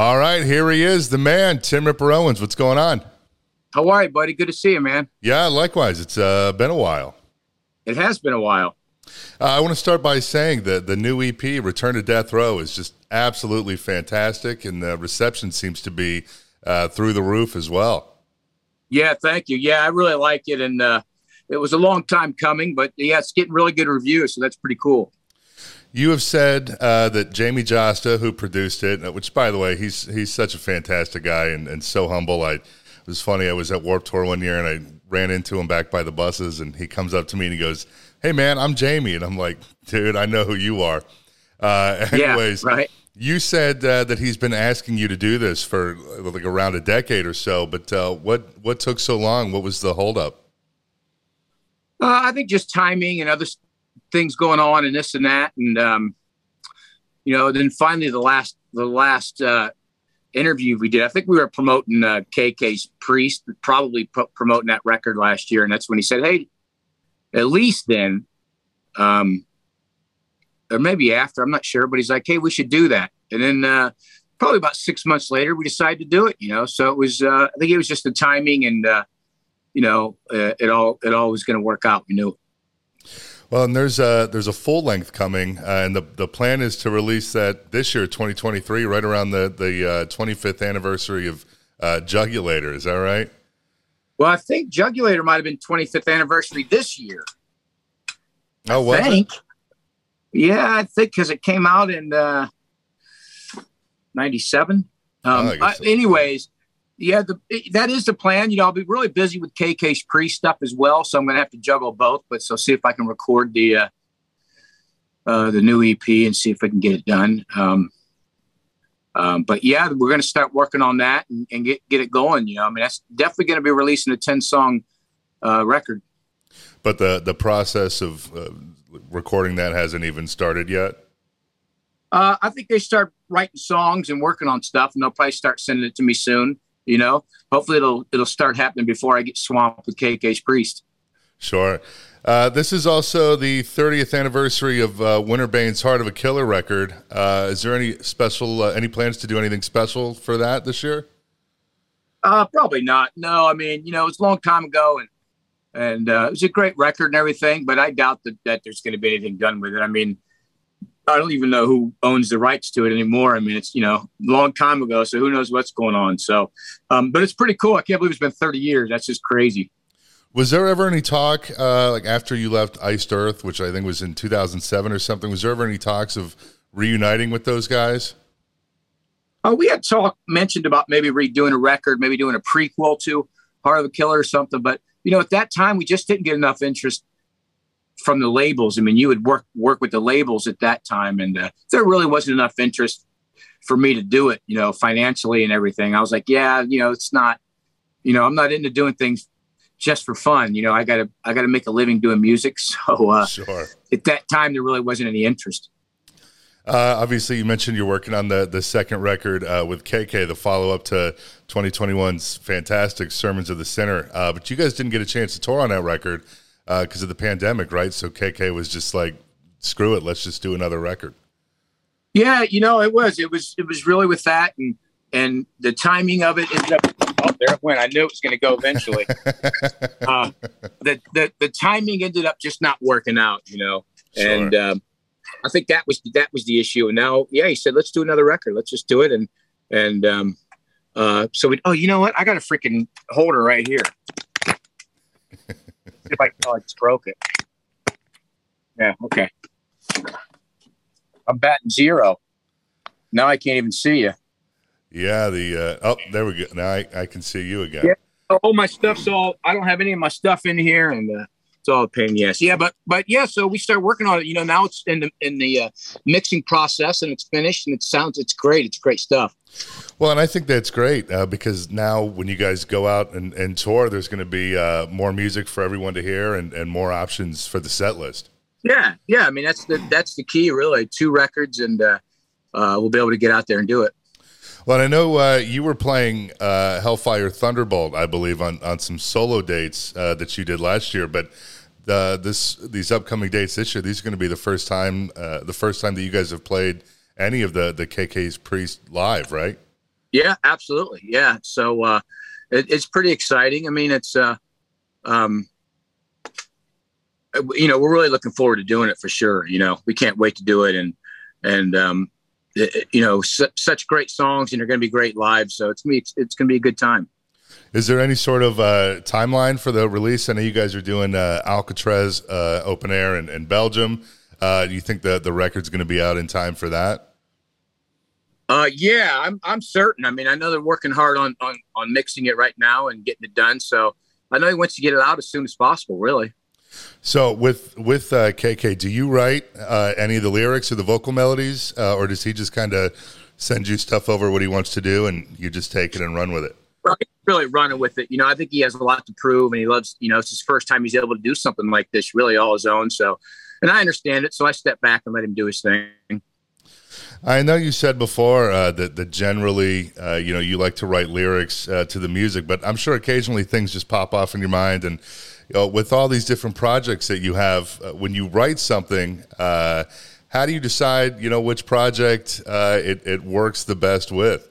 All right, here he is, the man, Tim Ripper Owens. What's going on? How are you, buddy? Good to see you, man. Yeah, likewise. It's uh, been a while. It has been a while. Uh, I want to start by saying that the new EP, Return to Death Row, is just absolutely fantastic, and the reception seems to be uh, through the roof as well. Yeah, thank you. Yeah, I really like it, and uh, it was a long time coming, but yeah, it's getting really good reviews, so that's pretty cool. You have said uh, that Jamey Jasta, who produced it, uh, which by the way, he's he's such a fantastic guy and, and so humble. I it was funny. I was at Warped Tour one year and I ran into him back by the buses, and he comes up to me and he goes, "Hey man, I'm Jamey," and I'm like, "Dude, I know who you are." Uh, anyways, yeah, right. You said uh, that he's been asking you to do this for like around a decade or so, but uh, what what took so long? What was the holdup? Uh, I think just timing and other things going on and this and that, and um, you know, then finally the last the last uh, interview we did, I think we were promoting uh, KK's Priest, probably promoting that record last year, and that's when he said, "Hey, at least then." Um, or maybe after, I'm not sure, but he's like, Hey, we should do that. And then, uh, probably about six months later, we decided to do it, you know? So it was, uh, I think it was just the timing and, uh, you know, uh, it all, it all was going to work out. We knew. Well, and there's a, there's a full length coming, uh, and the, the plan is to release that this year, 2023, right around the, the 25th uh, anniversary of Jugulator. Is that right? Well, I think Jugulator might have been 25th anniversary this year. Oh, was it? Yeah, I think because it came out in uh, '97. Um, oh, so. anyways, yeah, the, that is the plan. You know, I'll be really busy with KK's Priest stuff as well, so I'm going to have to juggle both. But so see if I can record the uh, uh, the new EP and see if I can get it done. Um, um, but yeah, we're going to start working on that and, and, get get it going. You know, I mean, that's definitely going to be releasing a ten song uh, record. But the the process of uh, recording that hasn't even started yet? Uh, I think they start writing songs and working on stuff, and they'll probably start sending it to me soon. You know, hopefully it'll it'll start happening before I get swamped with KK's Priest. Sure. Uh, this is also the 30th anniversary of uh, Winter's Bane's Heart of a Killer record. Uh, is there any special, uh, any plans to do anything special for that this year? Uh, probably not. No, I mean, you know, it's a long time ago, and and uh, it was a great record and everything. But I doubt that, that there's going to be anything done with it. I mean, I don't even know who owns the rights to it anymore. I mean, it's you know long time ago, so who knows what's going on. So, um, but it's pretty cool. I can't believe it's been 30 years. That's just crazy. Was there ever any talk, uh, like after you left Iced Earth, which I think was in 2007 or something? Was there ever any talks of reuniting with those guys? Oh, we had talk mentioned about maybe redoing a record, maybe doing a prequel to Heart of a Killer or something. But you know, at that time, we just didn't get enough interest from the labels. I mean, you would work work with the labels at that time, and uh, there really wasn't enough interest for me to do it. You know, financially and everything. I was like, yeah, you know, it's not. You know, I'm not into doing things just for fun. You know, I gotta I gotta make a living doing music. So uh, sure. at that time, there really wasn't any interest. Uh, obviously, you mentioned you're working on the the second record uh, with KK, the follow up to 2021's fantastic Sermons of the Sinner. Uh, but you guys didn't get a chance to tour on that record because uh, of the pandemic, right? So KK was just like, "Screw it, let's just do another record." Yeah, you know, it was it was it was really with that and and the timing of it ended up. Oh, there it went. I knew it was going to go eventually. Uh, the, the the timing ended up just not working out, you know, sure. and. Um, I think that was that was the issue. And now, yeah, he said, let's do another record. Let's just do it. And and um, uh, so we. Oh, you know what? I got a freaking holder right here. if I oh, I just broke it. Yeah. Okay. I'm batting zero. Now I can't even see you. Yeah. The uh, oh, there we go. Now I, I can see you again. Yeah. All my stuff's all. I don't have any of my stuff in here, and uh, it's all a pain. Yes, yeah, but but yeah. So we start working on it. You know, now it's in the in the uh, mixing process, and it's finished, and it sounds it's great. It's great stuff. Well, and I think that's great uh, because now when you guys go out and, and tour, there's going to be uh, more music for everyone to hear and, and more options for the set list. Yeah, yeah. I mean, that's the that's the key, really. Two records, and uh, uh we'll be able to get out there and do it. Well, I know uh, you were playing uh, Hellfire Thunderbolt, I believe, on, on some solo dates uh, that you did last year. But uh, this these upcoming dates this year, these are going to be the first time uh, the first time that you guys have played any of the the KK's Priest live, right? Yeah, absolutely. Yeah. So uh, it, it's pretty exciting. I mean, it's uh, um, you know, we're really looking forward to doing it for sure. You know, we can't wait to do it, and and um, it, you know, su- such great songs, and they're going to be great live. So it's me. It's, it's going to be a good time. Is there any sort of uh, timeline for the release? I know you guys are doing uh, Alcatraz uh, open air in, in Belgium. Uh, do you think that the record's going to be out in time for that? Uh, yeah, I'm I'm certain. I mean, I know they're working hard on on on mixing it right now and getting it done. So I know he wants to get it out as soon as possible. Really. So with with uh, KK, do you write uh, any of the lyrics or the vocal melodies, uh, or does he just kind of send you stuff over what he wants to do, and you just take it and run with it? Really running with it. You know, I think he has a lot to prove, and he loves. You know, it's his first time he's able to do something like this, really all his own. So, and I understand it, so I step back and let him do his thing. I know you said before uh, that that generally, uh, you know, you like to write lyrics uh, to the music, but I'm sure occasionally things just pop off in your mind, and you know, with all these different projects that you have, uh, when you write something, uh, how do you decide, you know, which project uh, it it works the best with?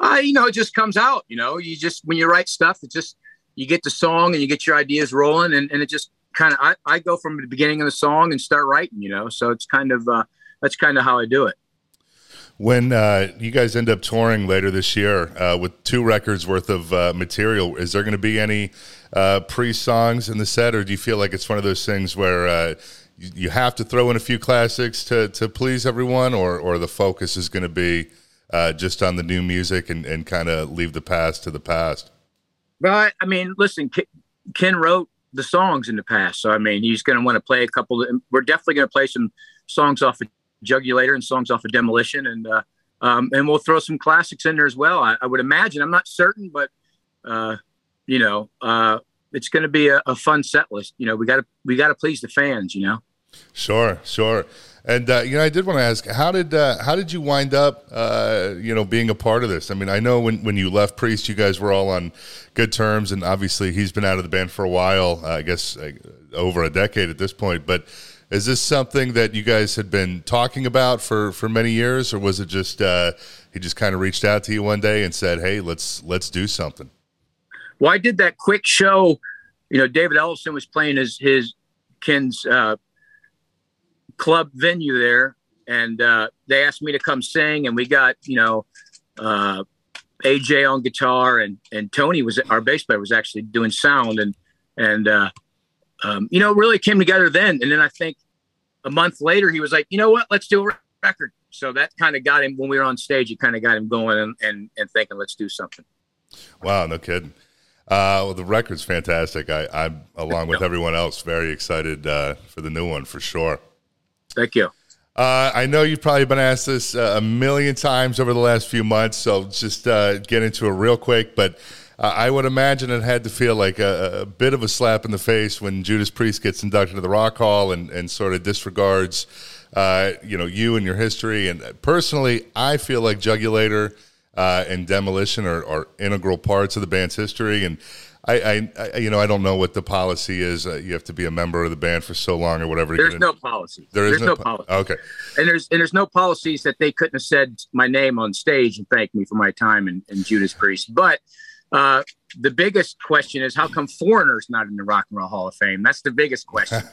Uh, you know, it just comes out. You know, you just when you write stuff, it just you get the song and you get your ideas rolling, and, and it just kind of I, I go from the beginning of the song and start writing. You know, so it's kind of uh, that's kind of how I do it. When uh, you guys end up touring later this year uh, with two records worth of uh, material, is there going to be any uh, Priest songs in the set, or do you feel like it's one of those things where uh, you, you, have to throw in a few classics to, to please everyone, or, or the focus is going to be uh, just on the new music and, and kind of leave the past to the past? Well, I mean, listen, Ken wrote the songs in the past, so I mean, he's going to want to play a couple. Of, we're definitely going to play some songs off of Jugulator and songs off of Demolition, and uh, um, and we'll throw some classics in there as well. I, I would imagine. I'm not certain, but uh, you know, uh, it's going to be a, a, fun set list. You know, we got to we got to please the fans. You know. Sure, sure. And uh, you know, I did want to ask, how did uh, how did you wind up, uh, you know, being a part of this? I mean, I know when, when you left Priest, you guys were all on good terms, and obviously he's been out of the band for a while, I guess over a decade at this point. But is this something that you guys had been talking about for, for many years, or was it just uh, he just kind of reached out to you one day and said, "Hey, let's let's do something"? Well, I did that quick show. You know, David Ellefson was playing his his Ken's uh, club venue there, and uh, they asked me to come sing, and we got you know uh, AJ on guitar, and and Tony was our bass player was actually doing sound, and and uh, um, you know, really came together then. And then I think a month later, he was like, you know what, let's do a record. So that kind of got him when we were on stage. It kind of got him going and, and, and thinking, let's do something. Wow, no kidding. Uh, well, the record's fantastic. I, I'm, along with everyone else, very excited uh, for the new one for sure. Thank you. Uh, I know you've probably been asked this uh, a million times over the last few months, so just uh, get into it real quick. But uh, I would imagine it had to feel like a, a, bit of a slap in the face when Judas Priest gets inducted to the Rock Hall and, and sort of disregards, uh, you know, you and your history. And personally, I feel like Jugulator and Demolition are, are, integral parts of the band's history. And I, I, I, you know, I don't know what the policy is. Uh, you have to be a member of the band for so long or whatever. There's no policy. There is there's no, no policy. Okay. And there's and there's no policies that they couldn't have said my name on stage and thanked me for my time in, in Judas Priest. But uh, the biggest question is how come Foreigner's not in the rock and roll hall of fame? That's the biggest question.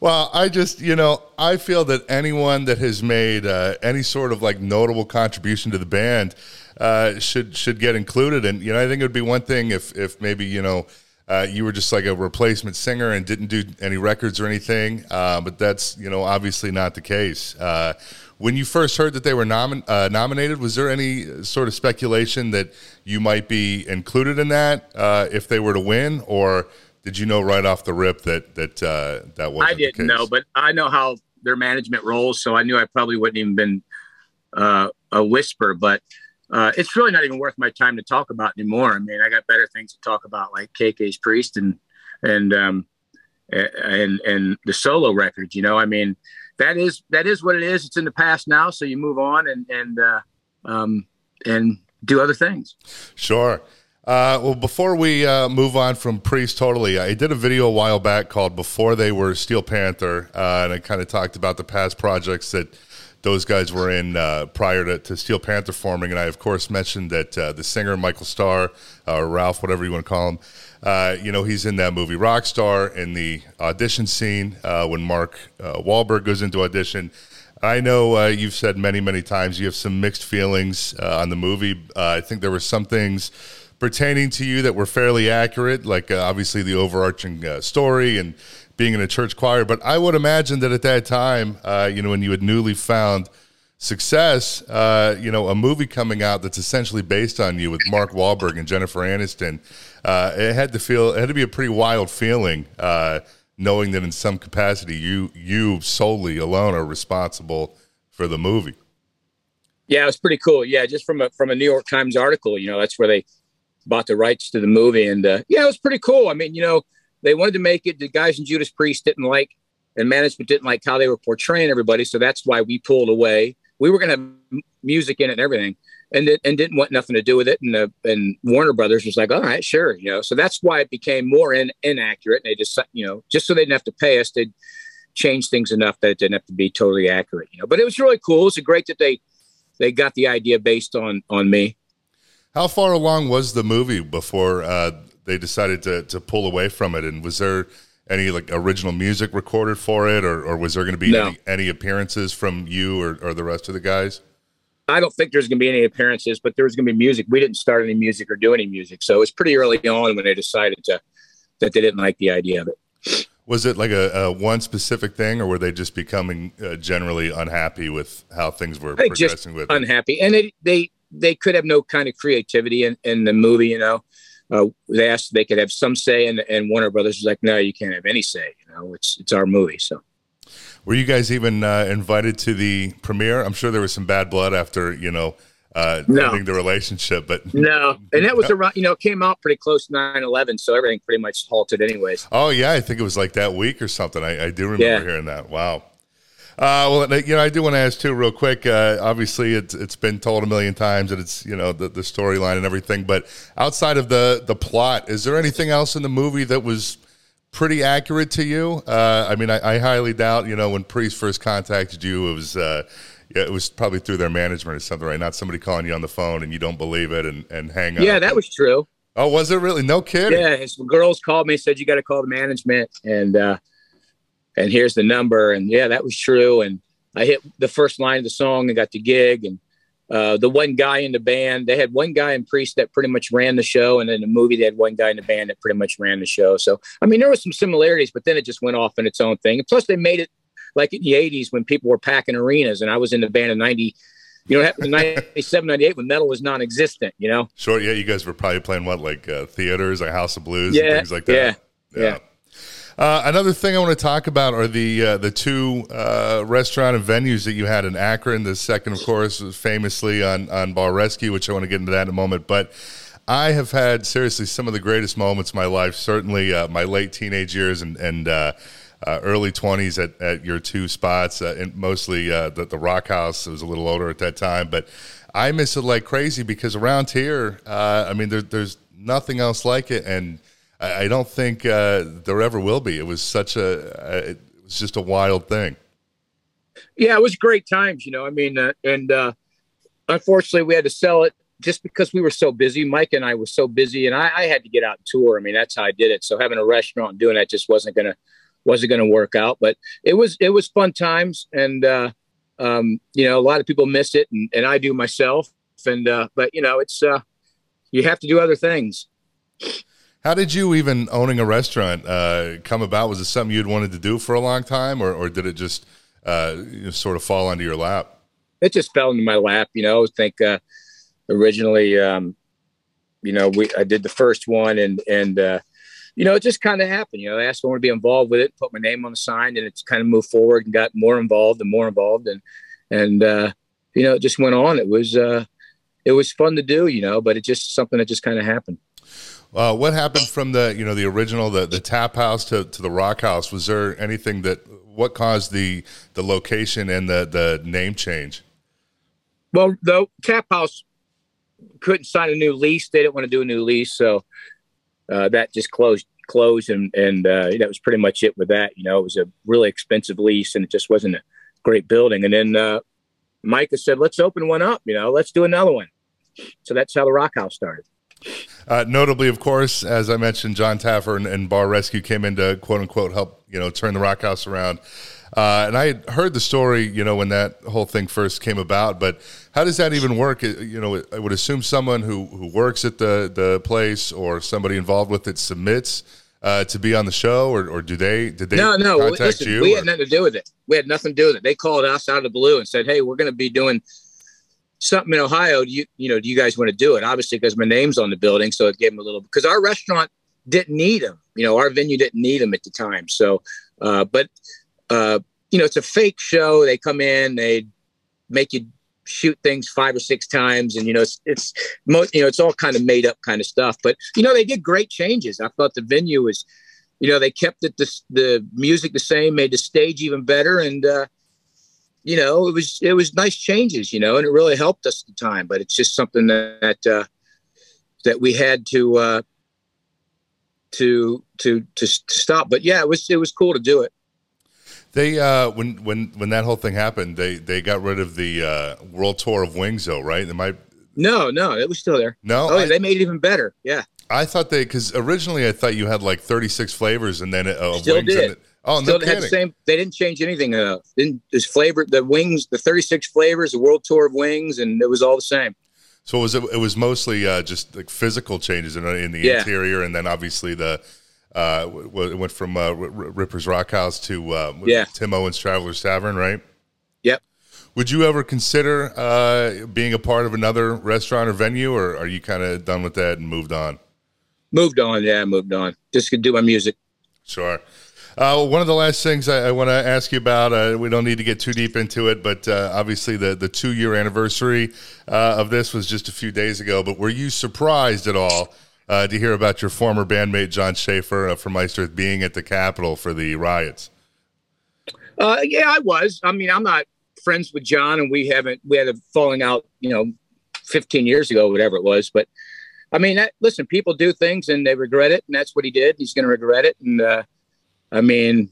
Well i just you know i feel that anyone that has made uh, any sort of like notable contribution to the band uh, should should get included. And you know i think it would be one thing if if maybe you know uh, you were just like a replacement singer and didn't do any records or anything, uh, but that's you know obviously not the case. When you first heard that they were nomin- uh, nominated, was there any sort of speculation that you might be included in that uh, if they were to win, or did you know right off the rip that that uh, that was? I didn't know, but I know how their management rolls, so I knew I probably wouldn't even been uh, a whisper. But uh, it's really not even worth my time to talk about anymore. I mean, I got better things to talk about, like KK's Priest and and um, and and the solo records. You know, I mean that is that is what it is. It's in the past now, so you move on and and uh, um, and do other things. Sure. Uh, well, before we uh, move on from Priest totally, I did a video a while back called "Before They Were Steel Panther," uh, and I kind of talked about the past projects that those guys were in uh, prior to, to, Steel Panther forming. And I, of course, mentioned that uh, the singer, Michael Starr, uh, Ralph, whatever you want to call him, uh, you know, he's in that movie Rockstar in the audition scene uh, when Mark Wahlberg goes into audition. I know you've said many, many times you have some mixed feelings on the movie. I think there were some things pertaining to you that were fairly accurate, like obviously the overarching story and being in a church choir. But I would imagine that at that time, uh, you know, when you had newly found success, uh, you know, a movie coming out that's essentially based on you with Mark Wahlberg and Jennifer Aniston, uh, it had to feel it had to be a pretty wild feeling, uh, knowing that in some capacity you you solely alone are responsible for the movie. Yeah, it was pretty cool. Yeah, just from a from a New York Times article, you know, that's where they bought the rights to the movie, and uh, yeah, it was pretty cool. I mean, you know they wanted to make it. The guys in Judas Priest didn't like, and management didn't like how they were portraying everybody. So that's why we pulled away. We were going to have music in it and everything, and and didn't want nothing to do with it. And and Warner Brothers was like, all right, sure, you know. So that's why it became more in, inaccurate. And they just you know just so they didn't have to pay us, they'd change things enough that it didn't have to be totally accurate, you know. But it was really cool. It was great that they they got the idea based on on me. How far along was the movie before uh, they decided to to pull away from it? And was there any like original music recorded for it, or, or was there going to be no. any, any, appearances from you or, or the rest of the guys? I don't think there's going to be any appearances, but there was going to be music. We didn't start any music or do any music, so it was pretty early on when they decided to that they didn't like the idea of it. Was it like a, a one specific thing, or were they just becoming uh, generally unhappy with how things were progressing with? Unhappy, and they they they could have no kind of creativity in, in the movie, you know uh, they asked they could have some say, and, and Warner Brothers was like, "No, you can't have any say. You know, it's it's our movie." So, were you guys even uh, invited to the premiere? I'm sure there was some bad blood after you know uh, no. ending the relationship, but no, and that was around you know it came out pretty close to 9/11, so everything pretty much halted anyways. Oh yeah, I think it was like that week or something. I, I do remember yeah. hearing that. Wow. Uh, well, you know, I do want to ask too, real quick. Uh, obviously, it's it's been told a million times, and it's you know the, the storyline and everything. But outside of the the plot, is there anything else in the movie that was pretty accurate to you? Uh, I mean, I, I, highly doubt. You know, when Priest first contacted you, it was. Uh, yeah, it was probably through their management or something, right? Not somebody calling you on the phone and you don't believe it and, and hang up. Yeah, that was true. Oh, was it really? No kidding. Yeah, his girls called me, said you got to call the management, and uh, and here's the number. And yeah, that was true. And I hit the first line of the song and got the gig. And uh, the one guy in the band, they had one guy in Priest that pretty much ran the show. And in the movie, they had one guy in the band that pretty much ran the show. So, I mean, there was some similarities, but then it just went off in its own thing. And plus, they made it like in the 80s when people were packing arenas. And I was in the band in 90. You know, in 97, 98 when metal was non existent, you know? Sure. Yeah. You guys were probably playing what, like uh, theaters, like House of Blues, yeah, and things like that. Yeah. Yeah. yeah. Uh, another thing I want to talk about are the uh, the two uh, restaurant and venues that you had in Akron. The second, of course, was famously on on Bar Rescue, which I want to get into that in a moment. But I have had seriously some of the greatest moments of my life. Certainly, uh, my late teenage years and and uh, uh, early twenties at, at your two spots, and mostly the the Rock House. I was a little older at that time, but I miss it like crazy because around here, I mean, there, there's nothing else like it, and I, I don't think uh, there ever will be. It was such a, it was just a wild thing. Yeah, it was great times, you know. I mean, uh, and uh, unfortunately, we had to sell it just because we were so busy. Mike and I were so busy, and I, I had to get out and tour. I mean, that's how I did it. So having a restaurant and doing that just wasn't gonna wasn't gonna work out. But it was it was fun times, and uh, um, you know, a lot of people miss it, and, and I do myself. And uh, but you know, it's uh, you have to do other things. How did you even owning a restaurant uh, come about? Was it something you'd wanted to do for a long time, or, or did it just uh, you know, sort of fall onto your lap? It just fell into my lap. You know, I think uh, originally, um, you know, we I did the first one, and and uh, you know, it just kind of happened. You know, I asked me to be involved with it, put my name on the sign, and it's kind of moved forward and got more involved and more involved, and and uh, you know, it just went on. It was uh, it was fun to do, you know, but it just something that just kind of happened. Uh, what happened from the you know the original the, the tap house to, to the rock house? Was there anything that what caused the the location and the the name change? Well, the tap house couldn't sign a new lease. They didn't want to do a new lease, so uh, that just closed closed, and and uh, that was pretty much it with that. You know, it was a really expensive lease, and it just wasn't a great building. And then uh, Micah said, "Let's open one up. You know, let's do another one." So that's how the Rock House started. Uh, notably, of course, as I mentioned, Jon Taffer and, and, Bar Rescue came in to quote unquote help you know turn the Rock House around. Uh, and I had heard the story, you know, when that whole thing first came about. But how does that even work? You know, I would assume someone who who works at the the place or somebody involved with it submits uh, to be on the show, or, or do they? Did they? No, no. Contact listen, you, we or? had nothing to do with it. We had nothing to do with it. They called us out of the blue and said, "Hey, we're going to be doing." Something in Ohio, do you you know, do you guys want to do it? Obviously, because my name's on the building, so it gave them a little because our restaurant didn't need them. You know, our venue didn't need them at the time. So, uh, but uh, you know, it's a fake show. They come in, they make you shoot things five or six times, and you know, it's it's most you know, it's all kind of made up kind of stuff. But you know, they did great changes. I thought the venue was, you know, they kept it the the music the same, made the stage even better, and uh, you know, it was it was nice changes, you know, and it really helped us at the time. But it's just something that uh, that we had to uh, to to to stop. But yeah, it was it was cool to do it. They uh, when when when that whole thing happened, they they got rid of the uh, world tour of Wings, though, right? They might. No, no, it was still there. No, oh, I, they made it even better. Yeah. I thought they because originally I thought you had like 36 flavors and then uh, still wings. Did. And, oh, still had the same. They didn't change anything. Uh, didn't this flavor the wings, the 36 flavors, the world tour of wings, and it was all the same. So it was it was mostly uh, just like physical changes in, in the Yeah. interior, and then obviously the uh, w- it went from uh, R- Ripper's Rock House to uh, Yeah. Tim Owens Traveler's Tavern, right? Yep. Would you ever consider uh, being a part of another restaurant or venue, or are you kind of done with that and moved on? Moved on. Yeah, moved on. Just could do my music. Sure. Uh, one of the last things I, I want to ask you about, uh, we don't need to get too deep into it, but uh, obviously the, the two year anniversary uh, of this was just a few days ago. But were you surprised at all uh, to hear about your former bandmate Jon Schaffer uh, from Iced Earth being at the Capitol for the riots? Yeah, I was. I mean, I'm not friends with John, and we haven't. We had a falling out, you know, 15 years ago, whatever it was. But I mean, that, listen, people do things and they regret it, and that's what he did. He's going to regret it, and uh, I mean,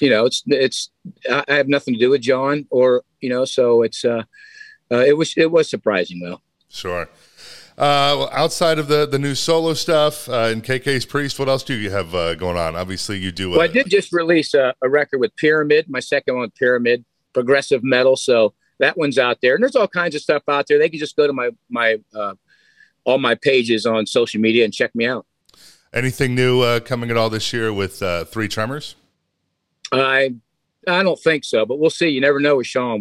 you know, it's it's. I I have nothing to do with Jon, or you know, so it's. Uh, uh, it was it was surprising though. Sure. Uh, well, outside of the, the new solo stuff uh, and KK's Priest, what else do you have uh, going on? Obviously, you do. Well, I uh, did just release a, a record with Pyramid, my second one, with Pyramid, progressive metal. So that one's out there, and there's all kinds of stuff out there. They can just go to my my uh, all my pages on social media and check me out. Anything new uh, coming at all this year with uh, Three Tremors? I I don't think so, but we'll see. You never know with Sean.